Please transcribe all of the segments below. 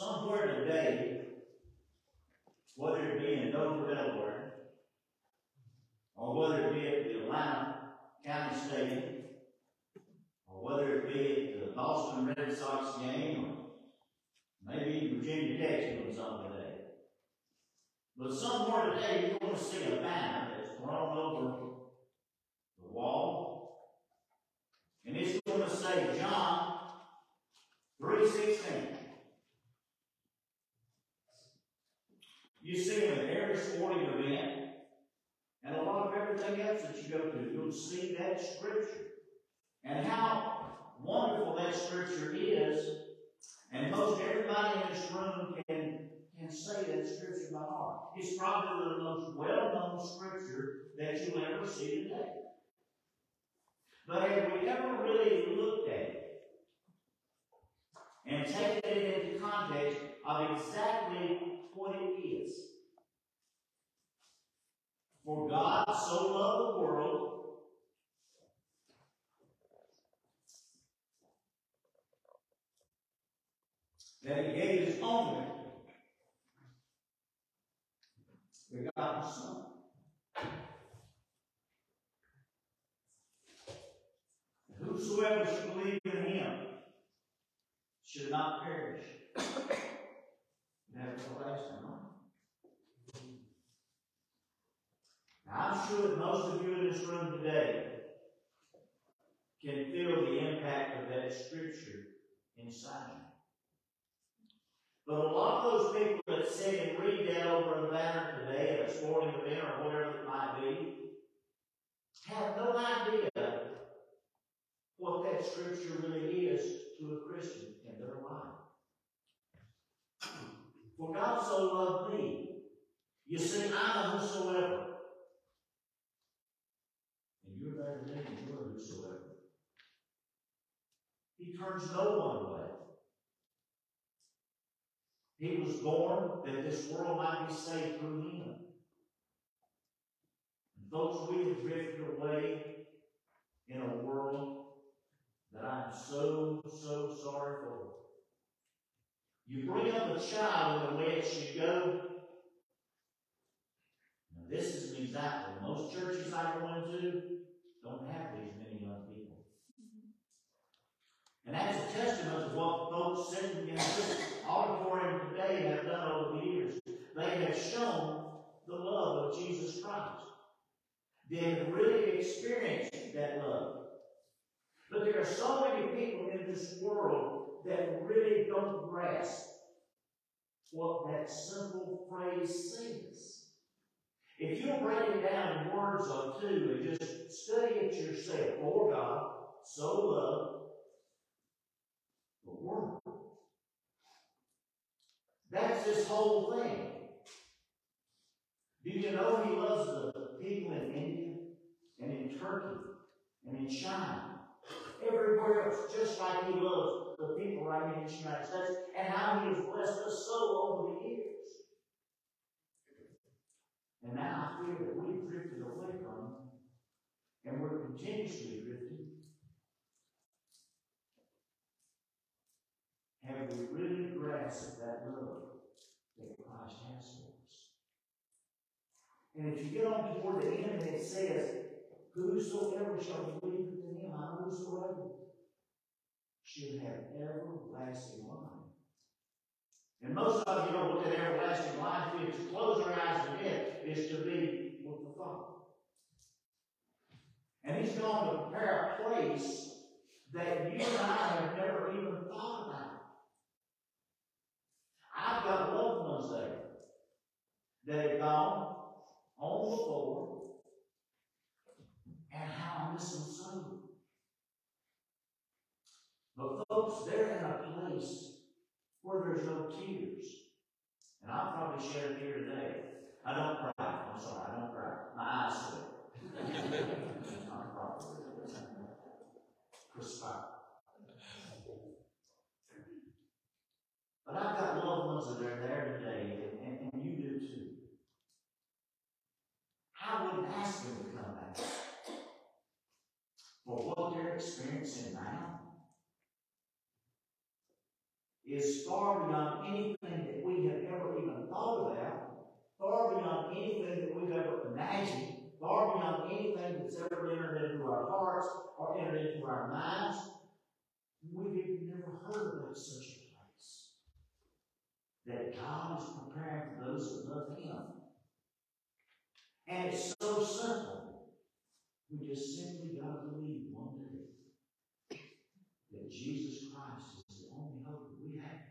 somewhere today, whether it be in Dover, Delaware, or whether it be at the Atlanta County Stadium, or whether it be at the Boston Red Sox game, or maybe Virginia Tech doing something today. But somewhere today, you're going to see a banner that's thrown over the wall, and it's going to say John 3.16. You see them in every sporting event, and a lot of everything else that you go to, you'll see that scripture. And how wonderful that scripture is, and most everybody in this room can, can say that scripture by heart. It's probably the most well-known scripture that you'll ever see today. But have we ever really looked at it and taken it into context of exactly what it is? For God so loved the world that he gave his only begotten Son. Whosoever should believe in him should not perish, life. I'm sure most of you in this room today can feel the impact of that scripture inside you. But a lot of those people that sit and read that over a banner today at a sporting event or whatever it might be have no idea what that scripture really is to a Christian in their life. For God so loved me. You see, I'm a whosoever. And you're better than you're a whosoever. He turns no one away. He was born that this world might be saved through him. Folks, we have drifted away in a world that I'm so, so sorry for. You bring up a child in the way it should go. Now, this is an example. Most churches I go into don't have these many young people. And that's a testament to what folks sitting in this auditorium today have done over the years. They have shown the love of Jesus Christ. They have really experienced that love. But there are so many people in this world that really don't grasp what that simple phrase says. If you break it down in words or two and just study it yourself, for God so loved the world. That's this whole thing. Do you know He loves the people in India and in Turkey and in China everywhere else, just like He loves the people right here in the United States, and how He has blessed us so over the years. And now I feel that we've drifted away from Him, and we're continuously drifting. Have we really grasped that love that Christ has for us? And if you get on toward the end, it says, Whosoever shall believe in him, I whosoever, should have everlasting life. And most of you know what that everlasting life is. To close our eyes to it is to be with the Father. And He's going to prepare a place that you and I have never even thought about. I've got loved ones there that have gone on before and how I miss them so. But folks, they're in a place where there's no tears. And I'll probably shed a tear today. I don't cry. I'm sorry, I don't cry. My eyes sweat. Not. But I've got loved ones that are there today, and, and, and you do too. I wouldn't ask them to come back for what they're experiencing now. Is far beyond anything that we have ever even thought about, far beyond anything that we've ever imagined, far beyond anything that's ever entered into our hearts or entered into our minds. We've never heard about such a place. That God is preparing for those that love Him. And it's so simple. We just simply got to believe one day that Jesus Christ is the only hope that we have.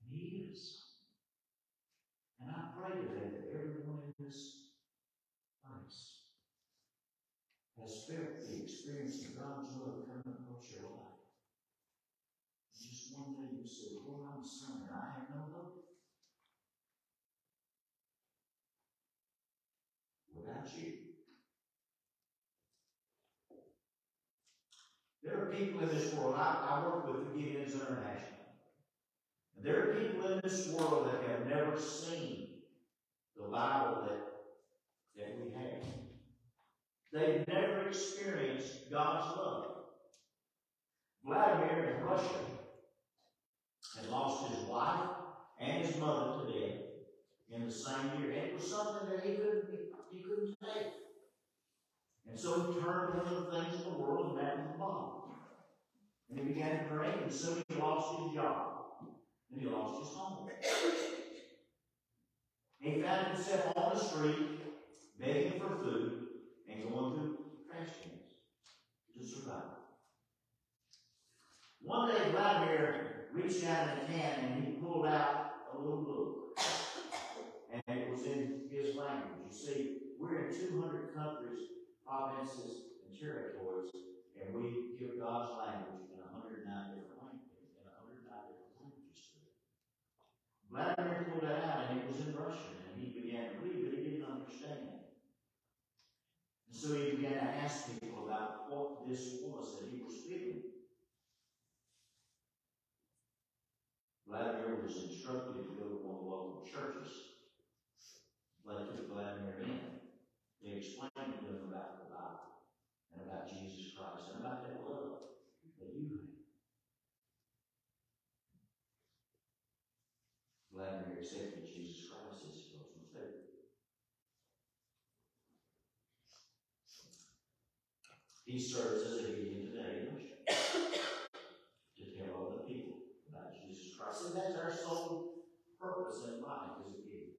And He is. And I pray today that everyone in this place has felt the experience of God's love coming across your life. And just one day you say, Lord, I'm a sinner. I have no hope. There are people in this world, I, I work with the Gideons International. There are people in this world that have never seen the Bible that, that we have. They've never experienced God's love. Vladimir in Russia had lost his wife and his mother to death in the same year. And it was something that he couldn't, he couldn't take. And so he turned to of the things in the world, and that the Bible. And he began to pray, and so he lost his job. And he lost his home. He found himself on the street, begging for food, and going through trash cans to survive. One day, Vladimir reached down in a can and he pulled out a little book. And it was in his language. You see, we're in 200 countries, provinces, and territories, and we give God's language in 109 different languages, in 109 different languages. Vladimir pulled that out, and it was in Russian, and he began to read, but he didn't understand. And so he began to ask people about what this was that he was speaking. Vladimir was instructed to go to one of the local churches. They took Vladimir in. They explained to him about the Bible and about Jesus Christ and about that love that you have. Vladimir accepted Jesus Christ as his personal Savior. He serves as a medium today to tell other people about Jesus Christ. And that's our sole purpose in life as a Gideon.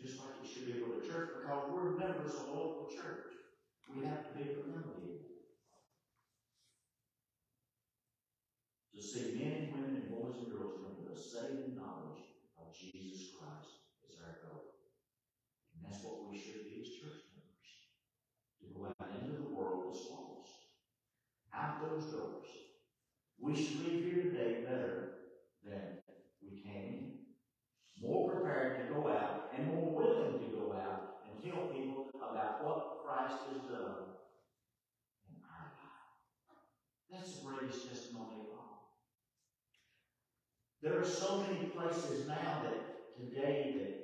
Just like you should be able to church because we're members of a local church. We have to be able to see men and women and boys and girls come to the saving knowledge of Jesus Christ is our goal. And that's what we should be as church members. To go out into the world as lost. Out those doors. We should leave here today better than we came in. More prepared to go out and more willing to go out and tell people about what Christ has done in our life. That's the greatest testimony of all. There are so many places now that today that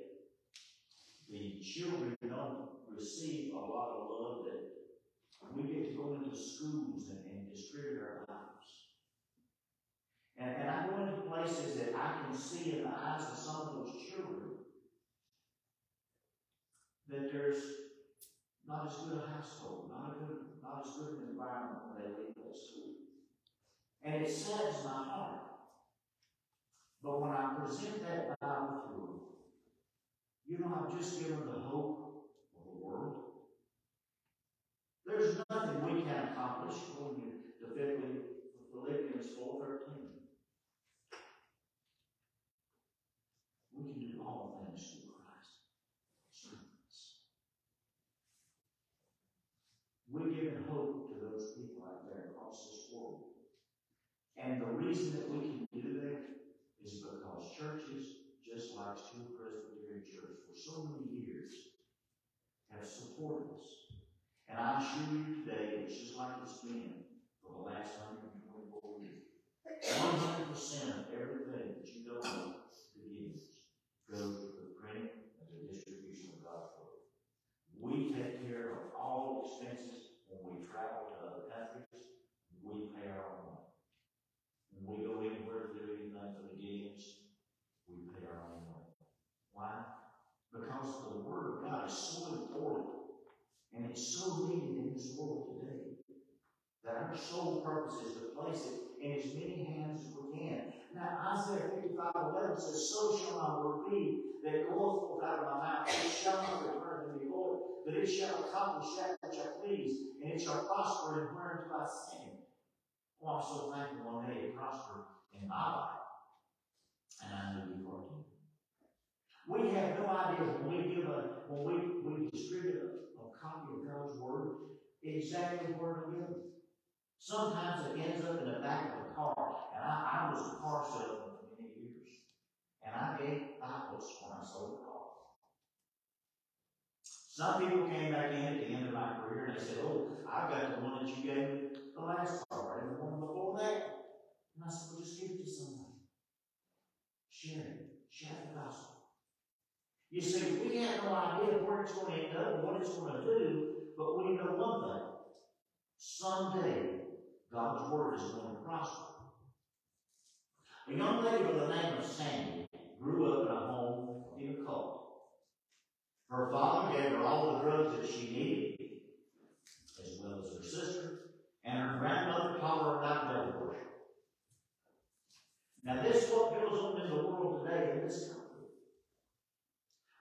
the children don't receive a lot of love that we get to go into schools and, and distribute our lives. And, and I go into places that I can see in the eyes of some of those children that there's not as good a household, not a good, not as good an environment when they leave that school. And it saddens my heart. But when I present that Bible to them, you know, I've just given the hope of the world. There's nothing we can accomplish according to Philippians 4.13. We can do all things through Christ. We're giving hope to those people out there across this world. And the reason that we can so many years have supported us. And I assure you today, it's just like it's been for the last 124 years. 100% of everything that you don't know begins goes to the printing and the distribution of God's Word. We take care of all expenses when we travel to other countries. We pay our own money. When we go anywhere to do anything for the gigs, we pay our own money. Why? because the Word of God is so important and it's so needed in this world today that our sole purpose is to place it in as many hands as we can. Now, Isaiah 55 11 says, So shall my word be that goeth forth out of my mouth. It shall not return to me, Lord, but it shall accomplish that which I please, and it shall prosper in whereunto I send. Well, oh, I'm so thankful one day it prosper in my life, and I know you are too. We have no idea when we give a, when we, we distribute a, a copy of God's Word, exactly where to it. Sometimes it ends up in the back of a car, and I, I was a car salesman for many years. And I gave Bibles when I sold cars. Some people came back in at the end of my career and they said, Oh, I've got the one that you gave me the last car and the one before that. And I said, Well, just give it to somebody. Share it. Share the gospel. You see, we have no idea where it's going to end up what it's going to do, but we know one thing. Someday, God's Word is going to prosper. A young lady by the name of Sandy grew up in a home in a cult. Her father gave her all the drugs that she needed, as well as her sister, and her grandmother taught her about devil worship. Now, this is what goes on in the world today in this country.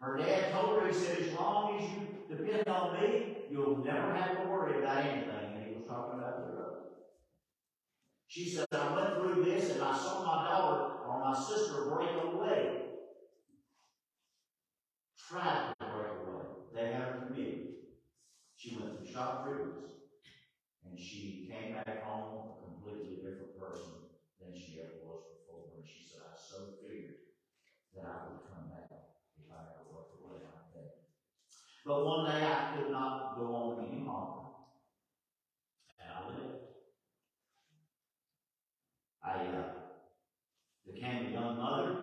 Her dad told her, he said, as long as you depend on me, you'll never have to worry about anything. And he was talking about the drugs. She said, I went through this and I saw my daughter or my sister break away. Tried to break away. They haven't committed. She went through shock treatments. And she came back home a completely different person than she ever was before. And she said, I so figured that I would come back if I ever broke away like that. But one day I could not go on any longer. And I. I uh, became a young mother,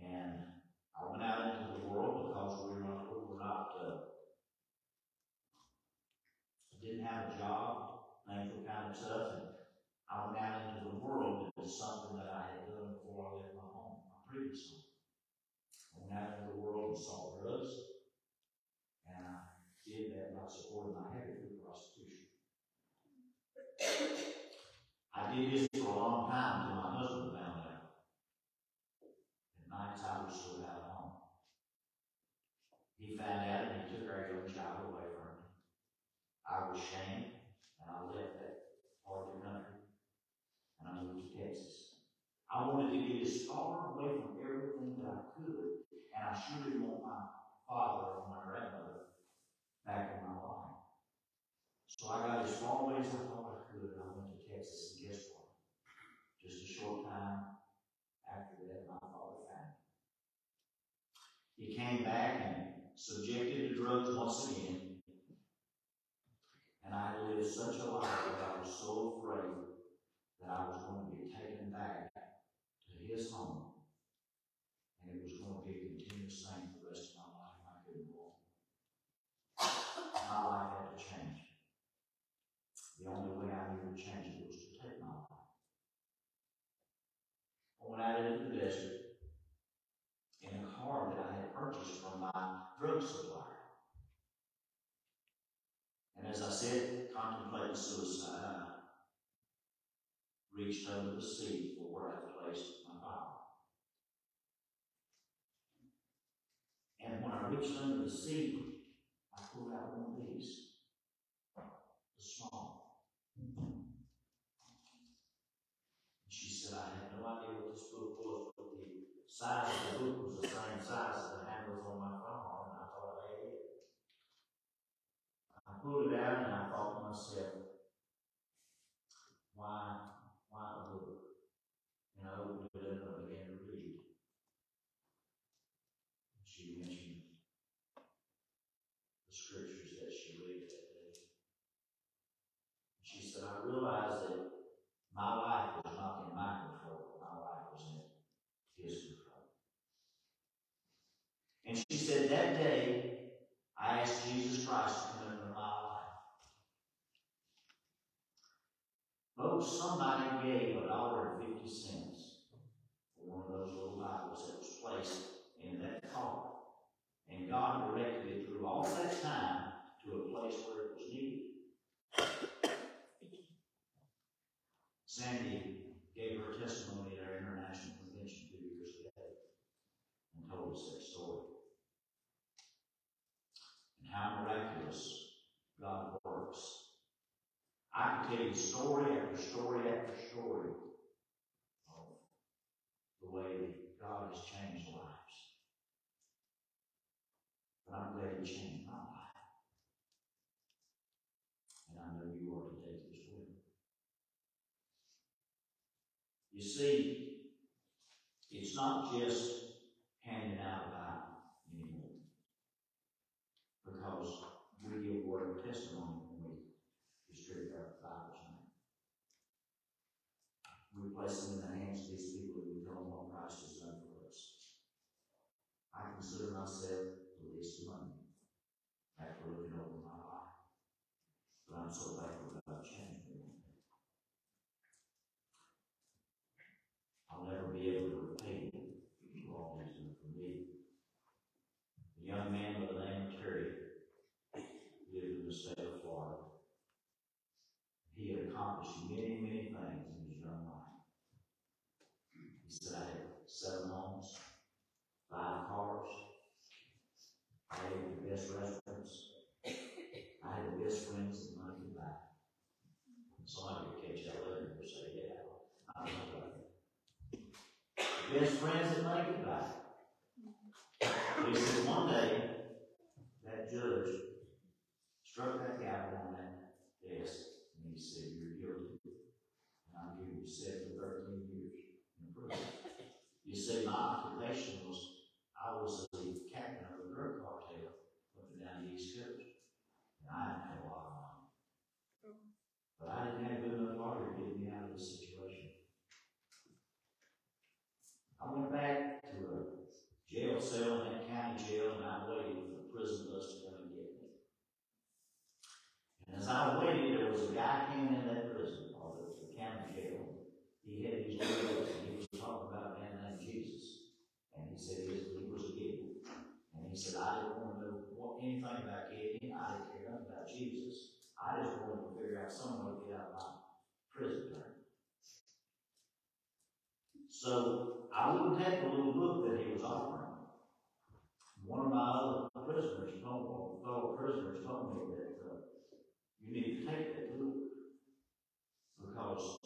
and I went out into the world because we were not, we were not uh, didn't have a job, were kind of tough, and I went out into the world. It was something that I had done before I left my home, my previous home. I went out into the world and saw drugs, and I did that by supporting my habit through prostitution. I did this for a long time until my husband found out. At nights I was still out home. He found out and he took our young child away from me. I was shamed and I left that part of the country and I moved to Texas. I wanted to get as far away from everything that I could, and I sure didn't want my father or my grandmother back in my life. So I got as far away as I could, and I went to Texas, and guess what? Just a short time after that, my father found me. He came back and subjected to drugs once again. And I lived such a life that I was so afraid that I was going to be taken back to his home. And it was going to be a continuous thing for the rest of my life. I couldn't go on. My life had to change. The only way I knew to change it was to take my life. I went out into the desert in a car that I had purchased from my drug supplier. And as I said, contemplating suicide, I reached under the sea for where I placed my Bible. And when I reached under the sea, I pulled out one of these, the small. She said, I had no idea what this book was, but the size of the book was the same size as the handles on my firearm, and I thought I had it. I pulled it out and I thought to myself, why, why a book? And I opened it up and began to read. She mentioned the scriptures that she read that day. She said, I realized that my life was not in my control, my life was in his control. And she said, that day, I asked Jesus Christ to come into my life. Folks, somebody gave a dollar and fifty cents for one of those little Bibles that was placed in that car. And God directed it through all that time to a place where it was needed. Sandy gave her testimony at our international convention. and told us that story. And how miraculous God works. I can tell you story after story after story of the way that God has changed lives. But I'm glad He changed my life. And I know you are today as well. You see, it's not just handing out a Bible anymore. Because we give word of testimony when we distribute our Bibles now. We place them in the hands of these people and we tell them what Christ has done for us. I consider myself the least among you after looking over my life. But I'm so thankful God changed me. I'll never be able to repay him for all he's done for me. A young man by the name of Terry lived in the state of Florida. He accomplished many, many things in his young life. He said, I had seven homes, five cars, I had the best restaurants, I had the best friends that money could buy. Somebody could catch that later and say, yeah, I don't know. The best friends that money could buy. He said one day, that judge struck that gavel on that desk, and he said, You're guilty. And I'll give you seven to thirteen years in prison. You see, my occupation was, I was the captain of a drug cartel up and down the East Coast. And I didn't have a lot of money. But I didn't have good enough lawyer to get me out of this situation. I went back to a jail cell in that county jail, and I waited for the prison bus to come and get me. And as I waited, there was a guy came in that prison, or the, the county jail. He had his jail, and he was talking about a man named Jesus. And he said he was, was a giver. And he said, I didn't want to know anything about giving. I didn't care nothing about Jesus. I just wanted to figure out some way to get out of my prison term. So I wouldn't take the little book that he was offering. One of my other prisoners told me, fellow prisoners told me that that book because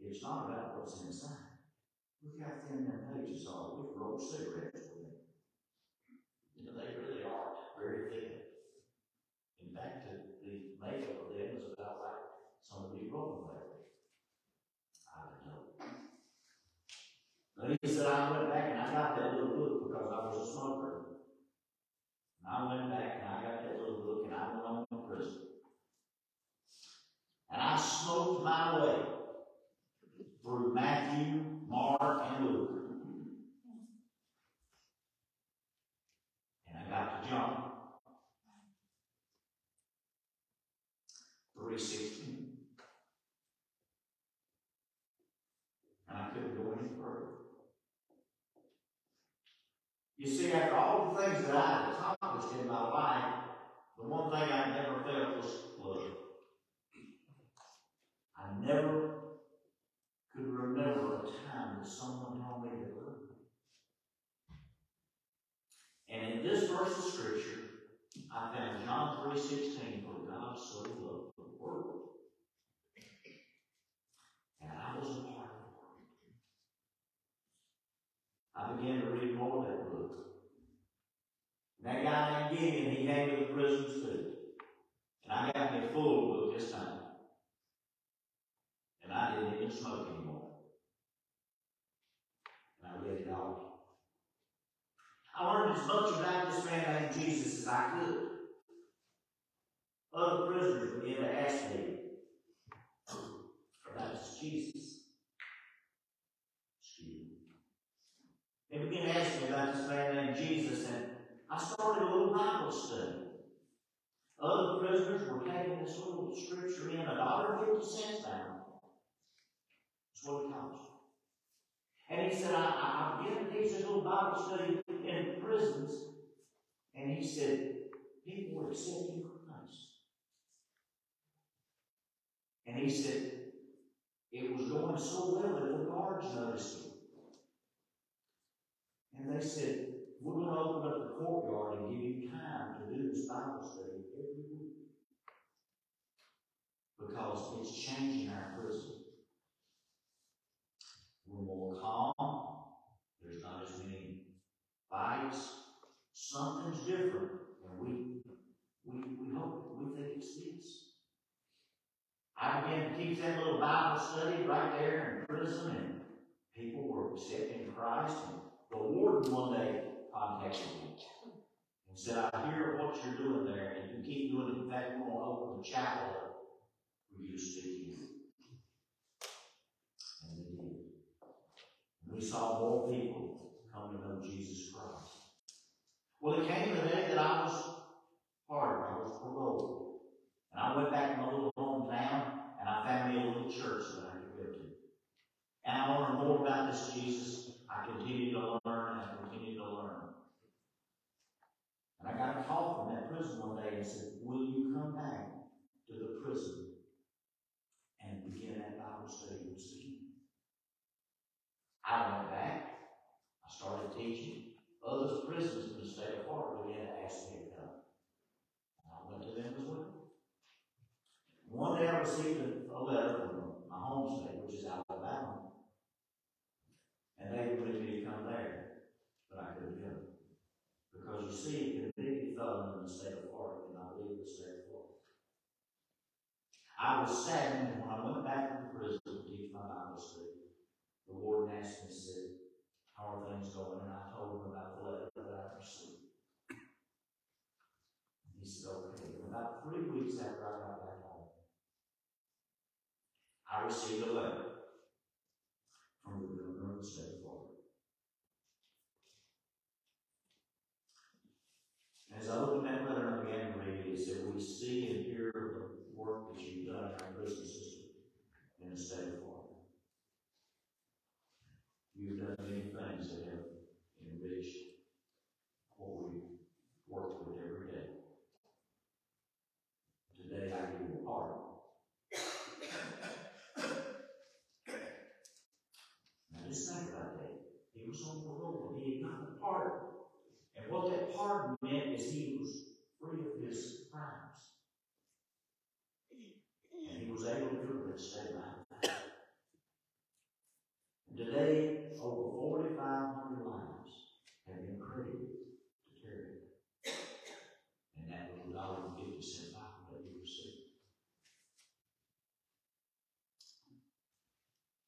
it's not about what's inside. Look how thin them pages are. We've rolled cigarettes with them. You know, they really are very thin. In fact, the, makeup of them is about like some of these rolling papers. I don't know. But he said, I went back and I got that little book because I was a smoker. And I went back and I got that little book and I went on to prison. And I smoked my way through Matthew, Mark, and Luke. And I got to John. 316. And I couldn't go any further. You see, after all the things that I had accomplished in my life, the one thing I never felt was love. I never could remember a time that someone told me they loved me. And in this verse of Scripture, I found John 3.16, for God so loved the world. And I was a part of the world. I began to read more of that book. And that named he came to the prisons too. And I got me a full book this time. And I didn't even smoke anymore. And I read it all. I learned as much about this man named Jesus as I could. Other prisoners began to ask me about this Jesus. Excuse me. They began to ask me about this man named Jesus, and I started a little Bible study. Other prisoners were taking this little scripture in a dollar fifty cents now. That's what it cost. And he said, I, I began to teach this little Bible study in prisons. And he said, people were accepting Christ. And he said, it was going so well that the guards noticed it. And they said, we're going to open up the courtyard and give you time to do this Bible study every week. Because it's changing our prison. We're more calm. There's not as many fights. Something's different. And we, we, we hope, we think it's this. I began to teach that little Bible study right there in prison, and people were accepting Christ. And the warden one day contacted me and said, I hear what you're doing there, and you keep doing it. In fact, we're going to open the chapel for you to speak in. And they did. And we saw more people come to know Jesus Christ. Well, it came the day that I was hard, I was paroled. And I went back to my little hometown, and I found me a little church that I could go to. And I learned more about this Jesus. I continued to learn, and I continued I got a call from that prison one day and said, Will you come back to the prison and begin that Bible study again? I went back. I started teaching. Other prisons in the state of Florida began to ask me to come. I went to them as well. One day I received a, a letter from my home state, which is Alabama, and they wanted me to come there, but I couldn't go. Because you see, a convicted felon in the state of Florida cannot leave the state of Florida. I was saddened when I went back to the prison to teach my Bible study. The warden asked me, said, How are things going? And I told him about the letter that I received. He said, Okay. And about three weeks after I got back home, I received a letter from the governor of the state of Florida. As I looked at that letter and I began to read it, it said, We see and hear the work that you've done in our prison system in the state of Florida. You've done many things that have enriched what we work with every day. Today I give you a pardon. Now just think about that. He was on parole, he had gotten a pardon. And what that meant is he was free of his crimes. And he was able to do it stay alive. And today, over 4,500 lives have been credited to Terry. And that was a dollar and fifty cent Bible that he received.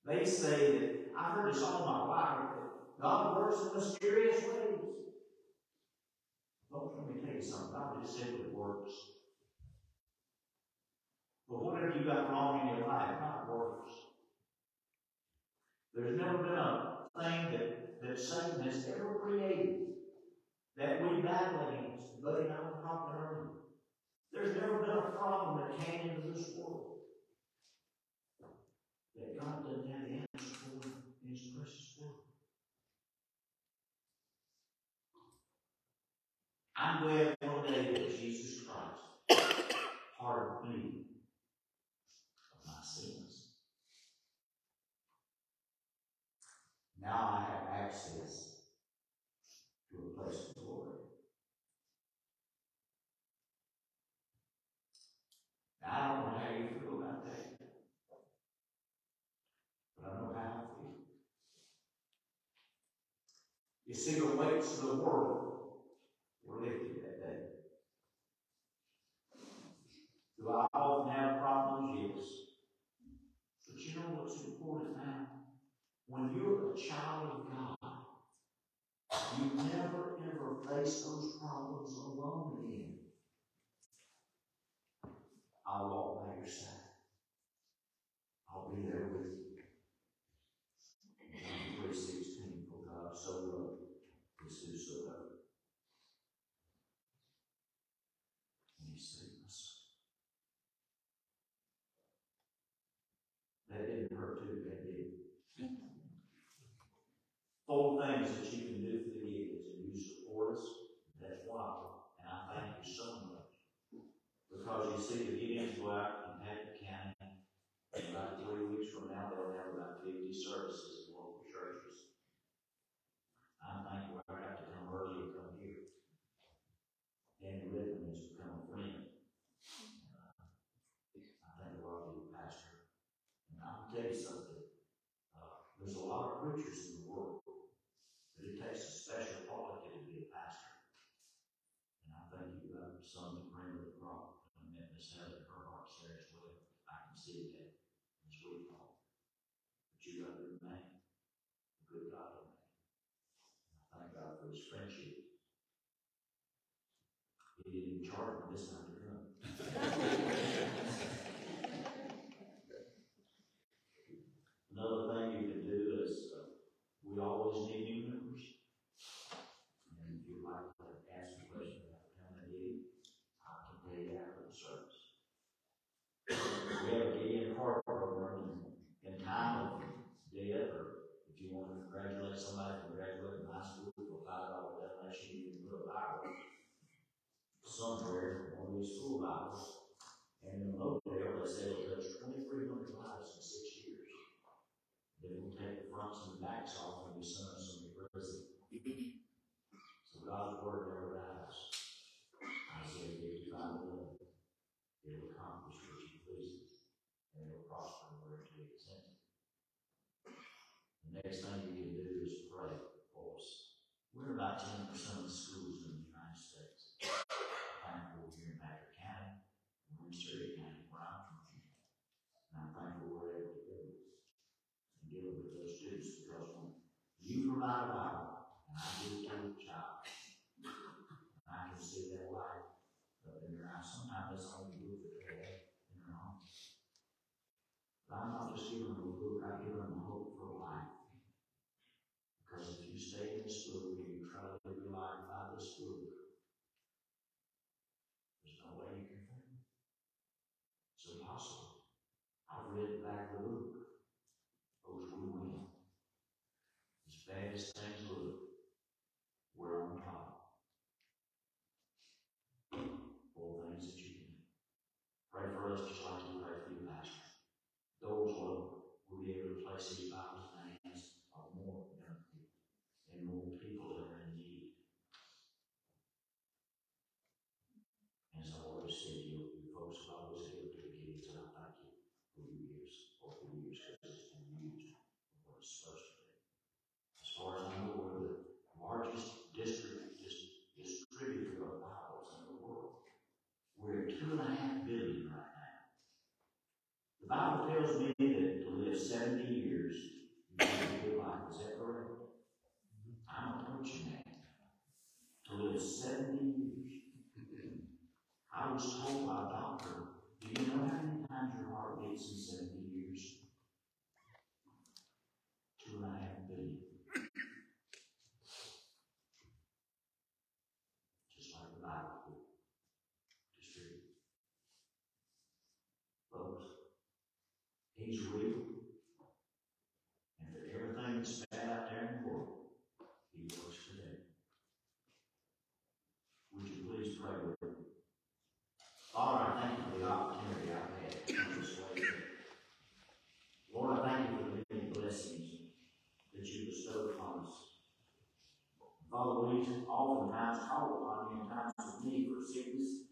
They say that I've heard this all my life that God works in mysterious ways. Something. God just simply works. But whatever you got wrong in your life, God works. There's never been a thing that, that Satan has ever created that we battle against. Buddy and I were talking earlier. There's never been a problem that came into this world that God doesn't have the answer for in His precious word. I'm glad one day that Jesus Christ pardoned me of my sins. Now I have access to a place of glory. Now, I don't know how you feel about that, but I know how I feel. You see, the weights of the world were lifted that day. Do I often have problems? Yes. But you know what's important now? When you're a child of God, you never ever face those problems alone again. I'll walk by your side. I'll be there with you. John three sixteen, for God so loved his whosoever. And he saved us. That didn't hurt too bad, did it? Four things that you can do for the Eagles, and you support us. That's them, and I thank you so much. Because you see, the Gideons go out in Patton County, and about three weeks from now, they'll have about fifty services somewhere on these school hours. And in Mobile, they say it touched twenty-three hundred lives in six years. Then we'll take the fronts and the backs off and the sons Mara, and young child. I can see that life up in their eyes. Sometimes that's all do with in our. But I'm not just human. Father, will you just times call upon you in times of need for sickness,